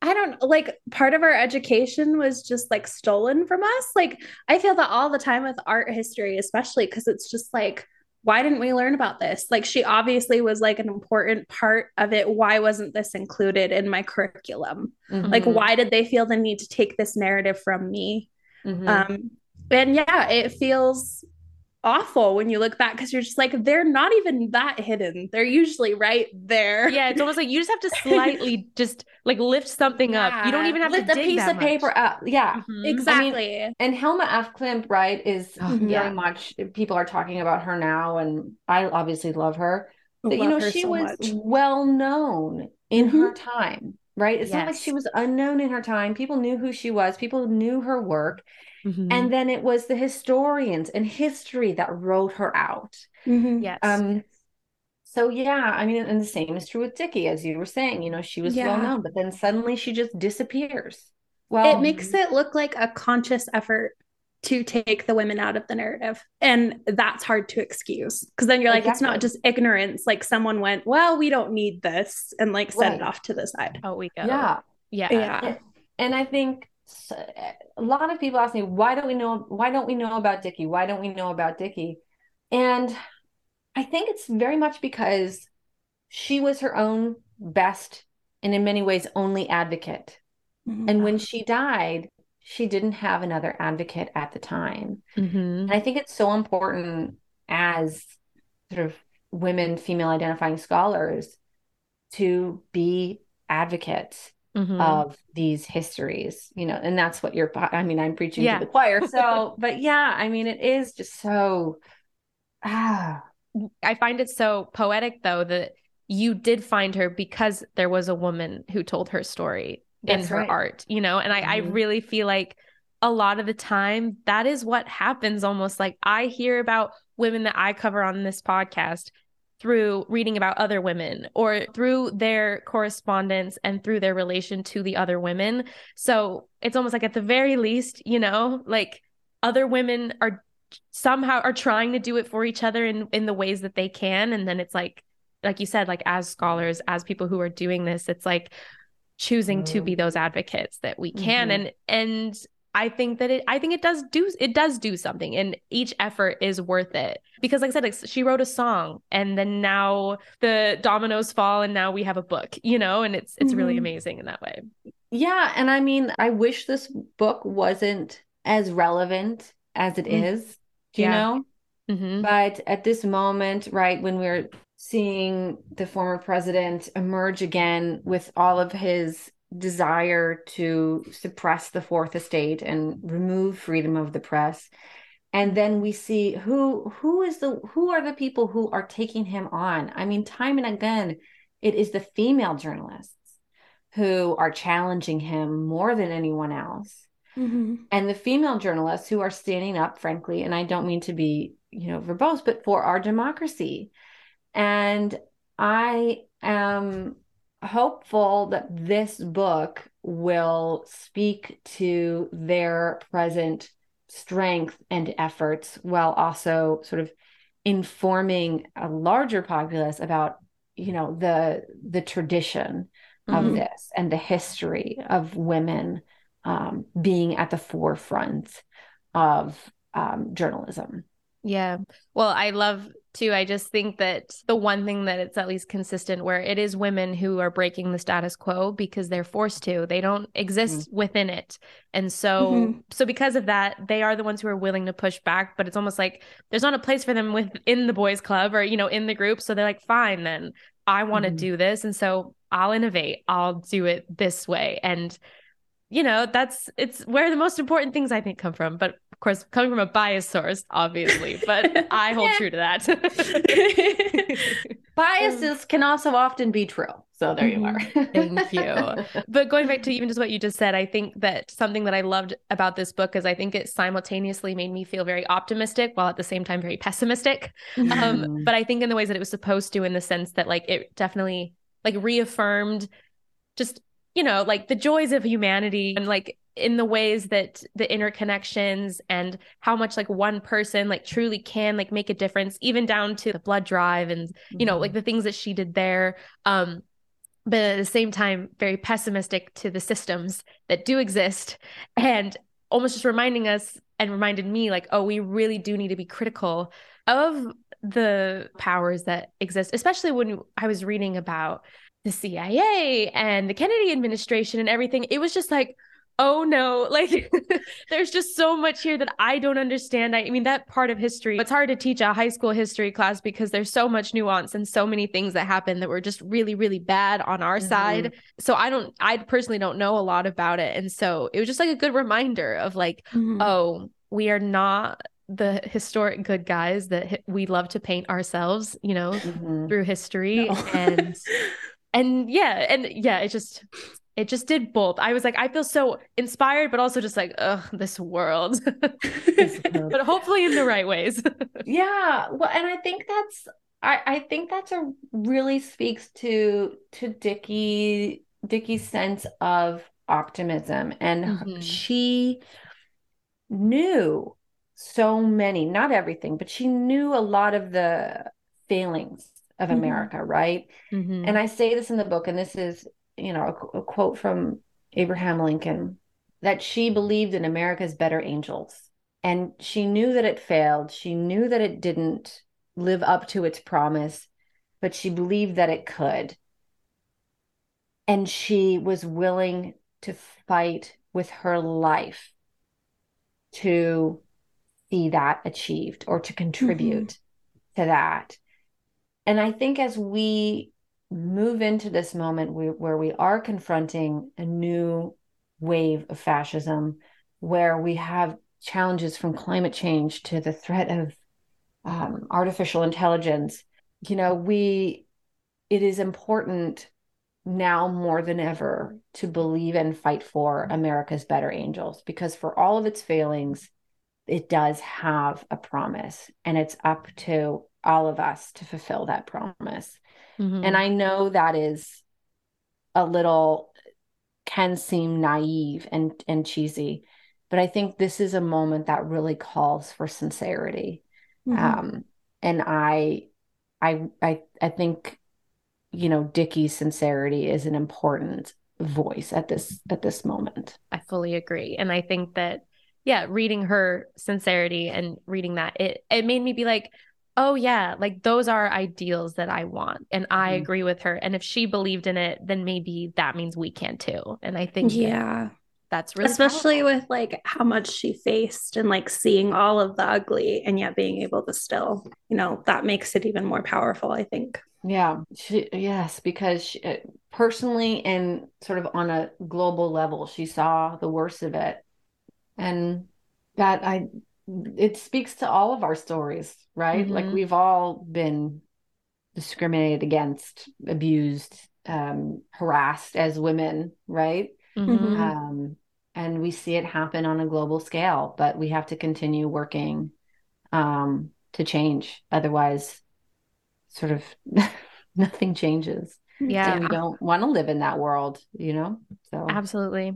Speaker 2: I don't like part of our education was just like stolen from us. Like I feel that all the time with art history, especially because it's just like, why didn't we learn about this? Like she obviously was like an important part of it. Why wasn't this included in my curriculum? Mm-hmm. Like why did they feel the need to take this narrative from me? Mm-hmm. Um, and yeah, it feels awful when you look back because you're just like they're not even that hidden they're usually right there
Speaker 1: yeah it's almost like you just have to [laughs] slightly just like lift something yeah. up you don't even have
Speaker 3: lift
Speaker 1: to lift
Speaker 3: a piece of
Speaker 1: much.
Speaker 3: paper up yeah
Speaker 2: mm-hmm. exactly
Speaker 3: I mean, and Hilma af Klint right is oh, very yeah. much people are talking about her now and I obviously love her but you know she so was much. well known in mm-hmm. her time right? It's yes. not like she was unknown in her time. People knew who she was, people knew her work. Mm-hmm. And then it was the historians and history that wrote her out.
Speaker 1: Mm-hmm. Yes. Um,
Speaker 3: so yeah, I mean, and the same is true with Dickey, as you were saying. You know, she was yeah. well known, but then suddenly she just disappears.
Speaker 2: Well, it makes it look like a conscious effort to take the women out of the narrative. And that's hard to excuse because then you're like, exactly. it's not just ignorance. Like someone went, well, we don't need this and like set right. it off to the side.
Speaker 1: Oh, we go.
Speaker 3: Yeah.
Speaker 1: Yeah.
Speaker 3: Yeah. And I think a lot of people ask me, why don't we know, why don't we know about Dickey? Why don't we know about Dickey? And I think it's very much because she was her own best and in many ways only advocate. Mm-hmm. And when she died, she didn't have another advocate at the time. Mm-hmm. And I think it's so important as sort of women, female identifying scholars to be advocates mm-hmm. of these histories, you know, and that's what you're, I mean, I'm preaching yeah. to the choir. So, [laughs] but yeah, I mean, it is just so, ah.
Speaker 1: I find it so poetic though that you did find her because there was a woman who told her story that's in her right. art, you know? And I, mm-hmm. I really feel like a lot of the time that is what happens almost like I hear about women that I cover on this podcast through reading about other women or through their correspondence and through their relation to the other women. So it's almost like at the very least, you know, like other women are somehow are trying to do it for each other in in the ways that they can and then it's like like you said like as scholars as people who are doing this it's like choosing to be those advocates that we can mm-hmm. and and I think that it I think it does do it does do something and each effort is worth it because like I said like, she wrote a song and then now the dominoes fall and now we have a book you know and it's it's mm-hmm. really amazing in that way.
Speaker 3: Yeah and I mean I wish this book wasn't as relevant as it mm-hmm. is you yeah. know mm-hmm. but at this moment right when we're seeing the former president emerge again with all of his desire to suppress the fourth estate and remove freedom of the press. And then we see who who is the who are the people who are taking him on? I mean time and again it is the female journalists who are challenging him more than anyone else. Mm-hmm. and the female journalists who are standing up frankly and i don't mean to be you know verbose but for our democracy and I am hopeful that this book will speak to their present strength and efforts while also sort of informing a larger populace about you know the the tradition of mm-hmm. this and the history of women um, being at the forefront of um, journalism
Speaker 1: yeah. Well, I love too. I just think that the one thing that it's at least consistent where it is women who are breaking the status quo because they're forced to. They don't exist mm-hmm. within it. And so mm-hmm. so because of that, they are the ones who are willing to push back, but it's almost like there's not a place for them within the boys club or you know in the group, so they're like fine then. I want to mm-hmm. do this and so I'll innovate. I'll do it this way and you know that's it's where the most important things i think come from but of course coming from a biased source obviously but i [laughs] hold true to that. [laughs]
Speaker 3: Biases can also often be true. So there you are.
Speaker 1: Mm-hmm. thank you. [laughs] But going back to even just what you just said i think that something that i loved about this book is i think it simultaneously made me feel very optimistic while at the same time very pessimistic. Um, mm-hmm. but i think in the ways that it was supposed to in the sense that like it definitely like reaffirmed just you know, like the joys of humanity and like in the ways that the interconnections and how much like one person like truly can like make a difference even down to the blood drive and you know like mm-hmm. the things that she did there um but at the same time very pessimistic to the systems that do exist and almost just reminding us and reminded me like oh we really do need to be critical of the powers that exist especially when i was reading about the CIA and the Kennedy administration and everything. It was just like, oh no, like [laughs] there's just so much here that I don't understand. I, I, mean, that part of history, it's hard to teach a high school history class because there's so much nuance and so many things that happen that were just really, really bad on our mm-hmm. side. So I don't, I personally don't know a lot about it. And so it was just like a good reminder of like, mm-hmm. oh, we are not the historic good guys that we love to paint ourselves, you know, mm-hmm. through history. No. and [laughs] and yeah and yeah it just it just did both. I was like, I feel so inspired, but also just like, ugh, this world. [laughs] but hopefully in the right ways. [laughs]
Speaker 3: yeah. Well, and I think that's I, I think that's a really speaks to to Dickey Dickey's sense of optimism. And mm-hmm. she knew so many, not everything, but she knew a lot of the failings of mm-hmm. America, right? Mm-hmm. And I say this in the book, and this is you know, a, a quote from Abraham Lincoln that she believed in America's better angels. And she knew that it failed. She knew that it didn't live up to its promise, but she believed that it could. And she was willing to fight with her life to see that achieved or to contribute mm-hmm. to that. And I think as we move into this moment where we are confronting a new wave of fascism, where we have challenges from climate change to the threat of um, artificial intelligence, you know, we, it is important now more than ever to believe and fight for America's better angels because for all of its failings, it does have a promise and it's up to all of us to fulfill that promise. Mm-hmm. And I know that is a little can seem naive and and cheesy, but I think this is a moment that really calls for sincerity. Mm-hmm. Um, and I, I, I, I think, you know, Dickey's sincerity is an important voice at this at this moment.
Speaker 1: I fully agree, and I think that yeah, reading her sincerity and reading that it it made me be like, oh yeah like those are ideals that i want and i mm-hmm. agree with her and if she believed in it then maybe that means we can too and i think
Speaker 2: yeah
Speaker 1: that's really
Speaker 2: especially powerful. with like how much she faced and like seeing all of the ugly and yet being able to still you know that makes it even more powerful i think
Speaker 3: yeah she, yes because she, uh, personally and sort of on a global level she saw the worst of it and that i it speaks to all of our stories, right? Mm-hmm. Like we've all been discriminated against, abused, um, harassed as women, right? Mm-hmm. Um, and we see it happen on a global scale, but we have to continue working um, to change. Otherwise, sort of [laughs] nothing changes
Speaker 1: yeah.
Speaker 3: and we don't want to live in that world you know so.
Speaker 1: Absolutely.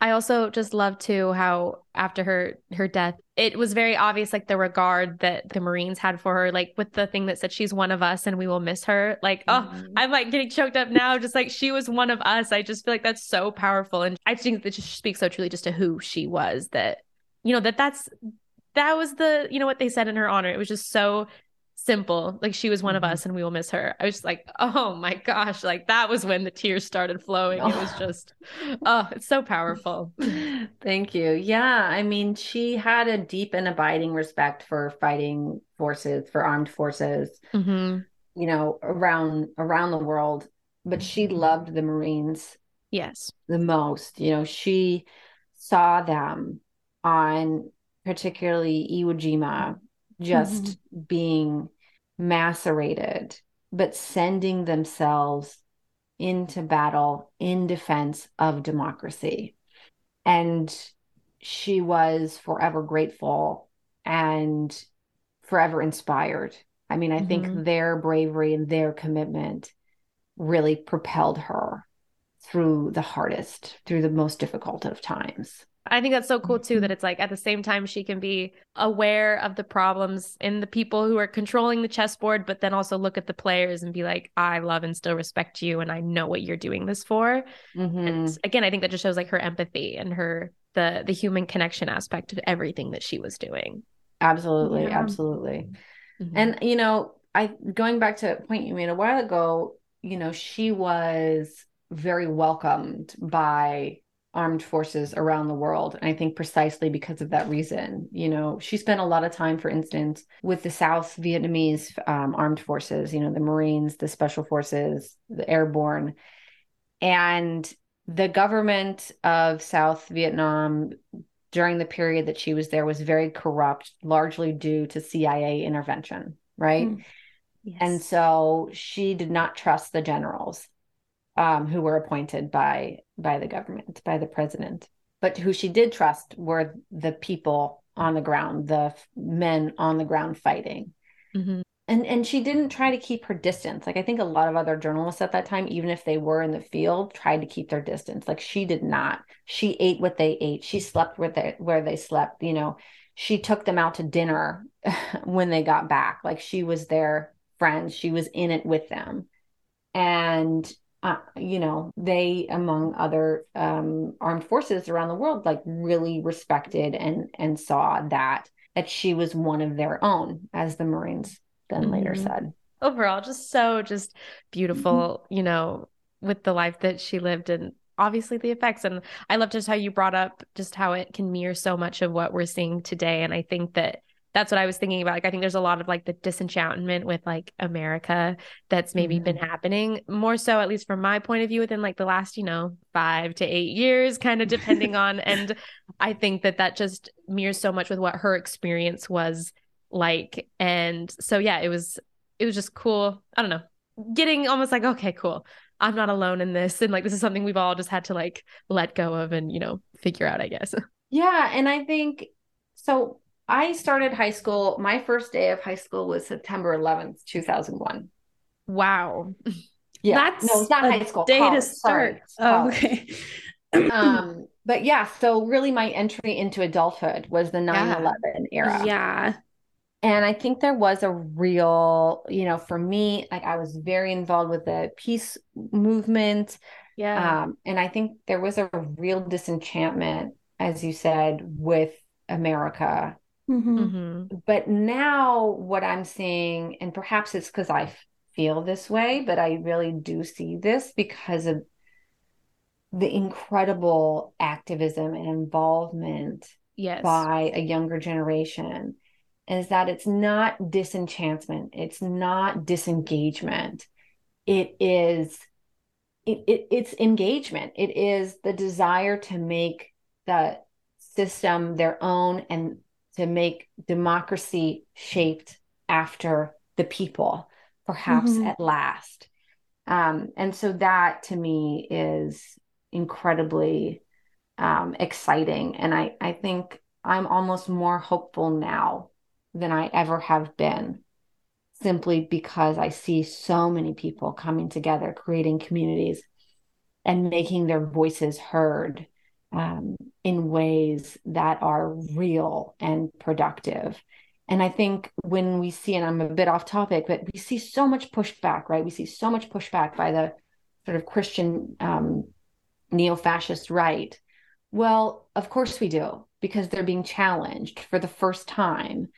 Speaker 1: I also just love too how after her her death it was very obvious like the regard that the marines had for her like with the thing that said she's one of us and we will miss her. Like oh mm-hmm. i'm like getting choked up now just like she was one of us. I just feel like that's so powerful and i think that just speaks so truly just to who she was that you know that that's that was the you know what they said in her honor. It was just so simple. Like she was one mm-hmm. of us and we will miss her. I was like, oh my gosh, like that was when the tears started flowing. It was [laughs] just, oh, it's so powerful.
Speaker 3: Thank you. Yeah. I mean, she had a deep and abiding respect for fighting forces, for armed forces, mm-hmm. you know, around around the world. But she loved the Marines.
Speaker 1: Yes.
Speaker 3: The most. You know, she saw them on particularly Iwo Jima just mm-hmm. being macerated, but sending themselves into battle in defense of democracy. And she was forever grateful and forever inspired. I mean, I mm-hmm. think their bravery and their commitment really propelled her through the hardest, through the most difficult of times.
Speaker 1: I think that's so cool too that it's like at the same time she can be aware of the problems in the people who are controlling the chessboard, but then also look at the players and be like, I love and still respect you and I know what you're doing this for. Mm-hmm. And again, I think that just shows like her empathy and her the the human connection aspect of everything that she was doing.
Speaker 3: Absolutely, yeah. absolutely. Mm-hmm. And you know, I going back to a point you made a while ago, you know, she was very welcomed by armed forces around the world. And I think precisely because of that reason, you know, she spent a lot of time, for instance, with the South Vietnamese um, armed forces, you know, the Marines, the Special Forces, the Airborne. And the government of South Vietnam during the period that she was there was very corrupt, largely due to CIA intervention, right? Mm. Yes. And so she did not trust the generals um, who were appointed by by the government, by the president. But who she did trust were the people on the ground, the men on the ground fighting. Mm-hmm. And and she didn't try to keep her distance. Like I think a lot of other journalists at that time, even if they were in the field, tried to keep their distance. Like she did not. She ate what they ate. She slept where they where they slept. You know, she took them out to dinner [laughs] when they got back. Like she was their friend. She was in it with them. And uh, you know, they, among other um, armed forces around the world, like really respected and and saw that that she was one of their own, as the Marines then mm-hmm. later said.
Speaker 1: Overall, just so just beautiful, mm-hmm. you know, with the life that she lived and obviously the effects. And I love just how you brought up just how it can mirror so much of what we're seeing today. And I think that that's what I was thinking about. Like, I think there's a lot of like the disenchantment with like America that's maybe mm-hmm. been happening more so, at least from my point of view, within like the last, you know, five to eight years, kind of depending on. And I think that that just mirrors so much with what her experience was like. And so, yeah, it was, it was just cool. I don't know, getting almost like, okay, cool. I'm not alone in this. And like, this is something we've all just had to like let go of and, you know, figure out, I guess.
Speaker 3: Yeah. And I think so I started high school. My first day of high school was September 11th, 2001.
Speaker 1: Wow.
Speaker 3: Yeah. That's no, it's not high school.
Speaker 2: Day college. to start. Oh, okay. [laughs]
Speaker 3: um, but yeah, so really my entry into adulthood was the 9 yeah. 11 era.
Speaker 2: Yeah.
Speaker 3: And I think there was a real, you know, for me, like I was very involved with the peace movement.
Speaker 1: Yeah.
Speaker 3: Um, and I think there was a real disenchantment, as you said, with America
Speaker 2: Mm-hmm. Mm-hmm.
Speaker 3: But now, what I'm seeing, and perhaps it's because I feel this way, but I really do see this because of the incredible activism and involvement
Speaker 1: yes.
Speaker 3: by a younger generation is that it's not disenchantment, it's not disengagement, it is. It, it, it's engagement. It is the desire to make the system their own and to make democracy shaped after the people, perhaps mm-hmm. at last. Um, and so that to me is incredibly um, exciting. And I, I think I'm almost more hopeful now than I ever have been, simply because I see so many people coming together, creating communities and making their voices heard um, in ways that are real and productive. And I think when we see, and I'm a bit off topic, but we see so much pushback, right? We see so much pushback by the sort of Christian um, neo fascist right. Well, of course we do, because they're being challenged for the first time,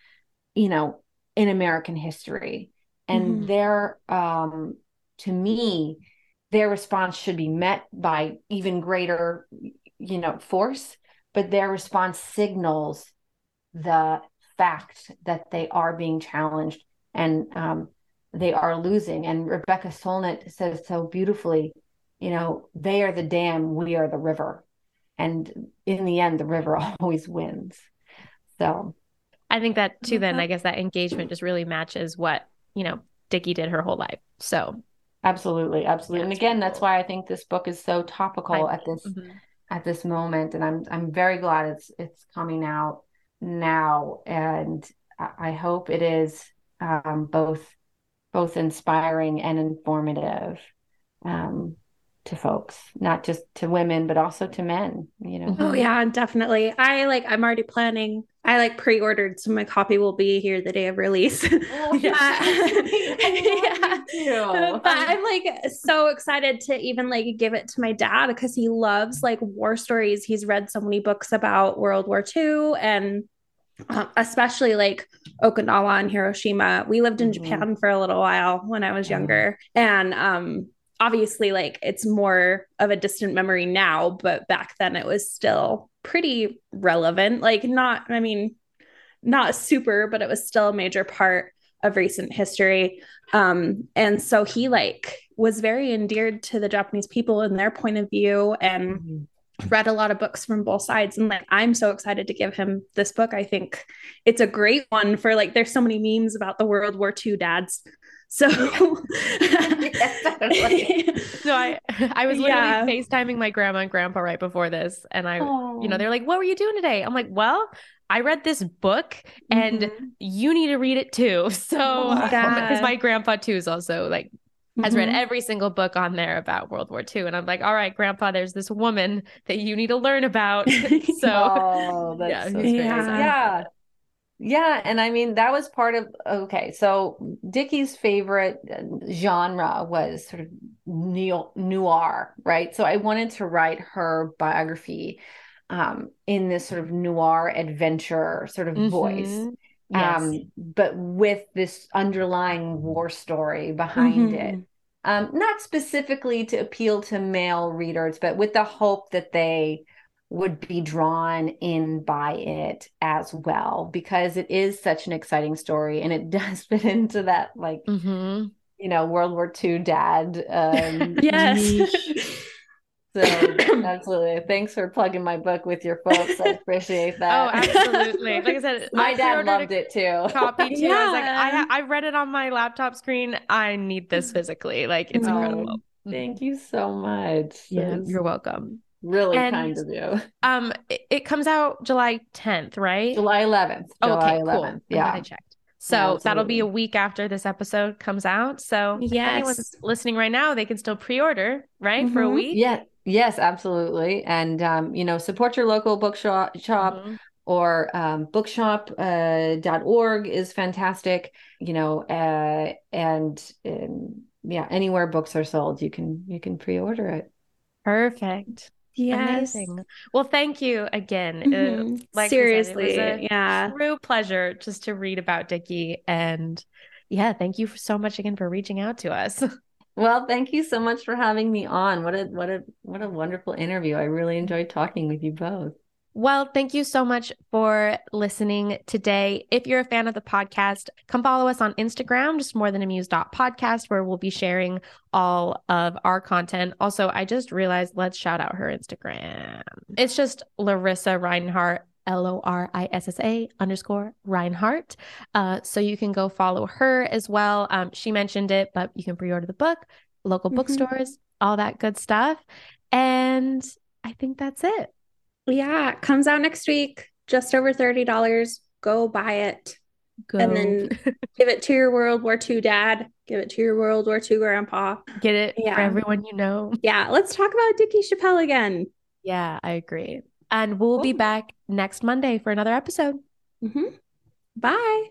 Speaker 3: you know, in American history. And mm-hmm. their, um, to me, their response should be met by even greater you know force but their response signals the fact that they are being challenged and um, they are losing. And rebecca solnit says so beautifully you know they are the dam we are the river. And in the end the river [laughs] always wins. So
Speaker 1: i think that too then i guess that engagement just really matches what you know dickey did her whole life. So
Speaker 3: absolutely absolutely. Yeah, and again that's why i think this book is so topical I, at this mm-hmm at this moment, and I'm I'm very glad it's it's coming out now, and I hope it is um, both both inspiring and informative. Um, to folks, not just to women, but also to men. You know.
Speaker 2: Oh yeah, definitely. I like. I'm already planning I like pre-ordered, so my copy will be here the day of release. [laughs] Oh, [laughs] yeah. [laughs] yeah. But I'm like so excited to even like give it to my dad because he loves like war stories. He's read so many books about World War II and um, especially like Okinawa and Hiroshima. We lived in mm-hmm. Japan for a little while when I was younger, and um, obviously like it's more of a distant memory now, but back then it was still pretty relevant. Like, not, I mean, not super, but it was still a major part of recent history. Um, and so he like was very endeared to the Japanese people and their point of view and mm-hmm. read a lot of books from both sides. And like I'm so excited to give him this book. I think it's a great one for like there's so many memes about the World War II dads. So
Speaker 3: Yes, totally.
Speaker 1: No, I I was literally
Speaker 2: Yeah.
Speaker 1: FaceTiming my grandma and grandpa right before this. And I, you know,
Speaker 3: Oh.
Speaker 1: they're like, What were you doing today? I'm like, Well, I read this book and
Speaker 2: Mhm.
Speaker 1: you need to read it too. [laughs] So
Speaker 3: Oh,
Speaker 1: because
Speaker 2: yeah.
Speaker 1: my [laughs] grandpa too is also like has read
Speaker 2: Mhm.
Speaker 1: every single book on there about World War II. And I'm like, all right, grandpa, there's this woman that you need to learn about. [laughs] so
Speaker 3: oh, that's
Speaker 1: yeah,
Speaker 3: so
Speaker 1: he's
Speaker 3: great.
Speaker 2: very
Speaker 3: Yeah. Yeah. And I mean, that was part of, okay. So Dickey's favorite uh, genre was sort of neo, noir, right? So I wanted to write her biography um, in this sort of noir adventure sort of voice.
Speaker 1: Mhm. Yes.
Speaker 3: Um, but with this underlying war story behind
Speaker 2: Mhm.
Speaker 3: it. um, not specifically to appeal to male readers, but with the hope that they would be drawn in by it as well, because it is such an exciting story and it [laughs] does fit into that, like,
Speaker 1: Mhm.
Speaker 3: you know, World War II dad. Um, [laughs]
Speaker 2: Yes.
Speaker 3: niche. So, absolutely. Thanks for plugging my book with your folks. I appreciate [laughs] that.
Speaker 1: Oh, absolutely. Like I said,
Speaker 3: my
Speaker 1: I
Speaker 3: dad loved it too.
Speaker 1: Copy too. I was like, I I read it on my laptop screen. I need this physically. Like it's
Speaker 2: Oh,
Speaker 1: incredible.
Speaker 3: Thank you so much.
Speaker 1: Yeah,
Speaker 3: That's
Speaker 1: you're welcome.
Speaker 3: Really
Speaker 1: And-
Speaker 3: kind of you. [laughs]
Speaker 1: Um, it, it comes out July 10th, right?
Speaker 3: July 11th.
Speaker 1: okay,
Speaker 3: July
Speaker 1: cool.
Speaker 3: 11th.
Speaker 1: I'm
Speaker 3: Yeah.
Speaker 1: I checked. So that'll be a week after this episode comes out. So if anyone's listening right now, they can still pre-order, right? For a
Speaker 2: Mhm.
Speaker 1: week.
Speaker 3: Yeah. Yes, absolutely. And um, you know, support your local bookshop shop
Speaker 1: Mhm.
Speaker 3: or um, bookshop.org uh, dot org is fantastic. You know, uh, and um, yeah, anywhere books are sold, you can you can pre-order it.
Speaker 1: Perfect.
Speaker 2: Yes.
Speaker 1: Amazing. Well, thank you again. Uh,
Speaker 2: Mhm.
Speaker 1: like we said, it was
Speaker 2: Seriously.
Speaker 1: a
Speaker 2: yeah.
Speaker 1: true pleasure just to read about Dickey. And yeah, thank you so much again for reaching out to us. [laughs]
Speaker 3: Well, thank you so much for having me on. What a what a what a wonderful interview. I really enjoyed talking with you both.
Speaker 1: Well, thank you so much for listening today. If you're a fan of the podcast, come follow us on Instagram, just more than amused.podcast, where we'll be sharing all of our content. Also, I just realized let's shout out her Instagram. It's just Lorissa Rinehart. L O R I S S A underscore Rinehart. Uh, so you can go follow her as well. Um, she mentioned it, but you can pre order the book, local
Speaker 2: Mhm.
Speaker 1: bookstores, all that good stuff. And I think that's it.
Speaker 2: Yeah. it Comes out next week. Just over $30. Go buy it.
Speaker 1: Go
Speaker 2: And then [laughs] give it to your World War II dad. Give it to your World War II grandpa.
Speaker 1: get it
Speaker 2: Yeah.
Speaker 1: for everyone you know.
Speaker 2: Yeah. Let's talk about Dickey Chapelle again.
Speaker 1: Yeah, I agree. And we'll be back next Monday for another episode.
Speaker 2: Mhm. Bye.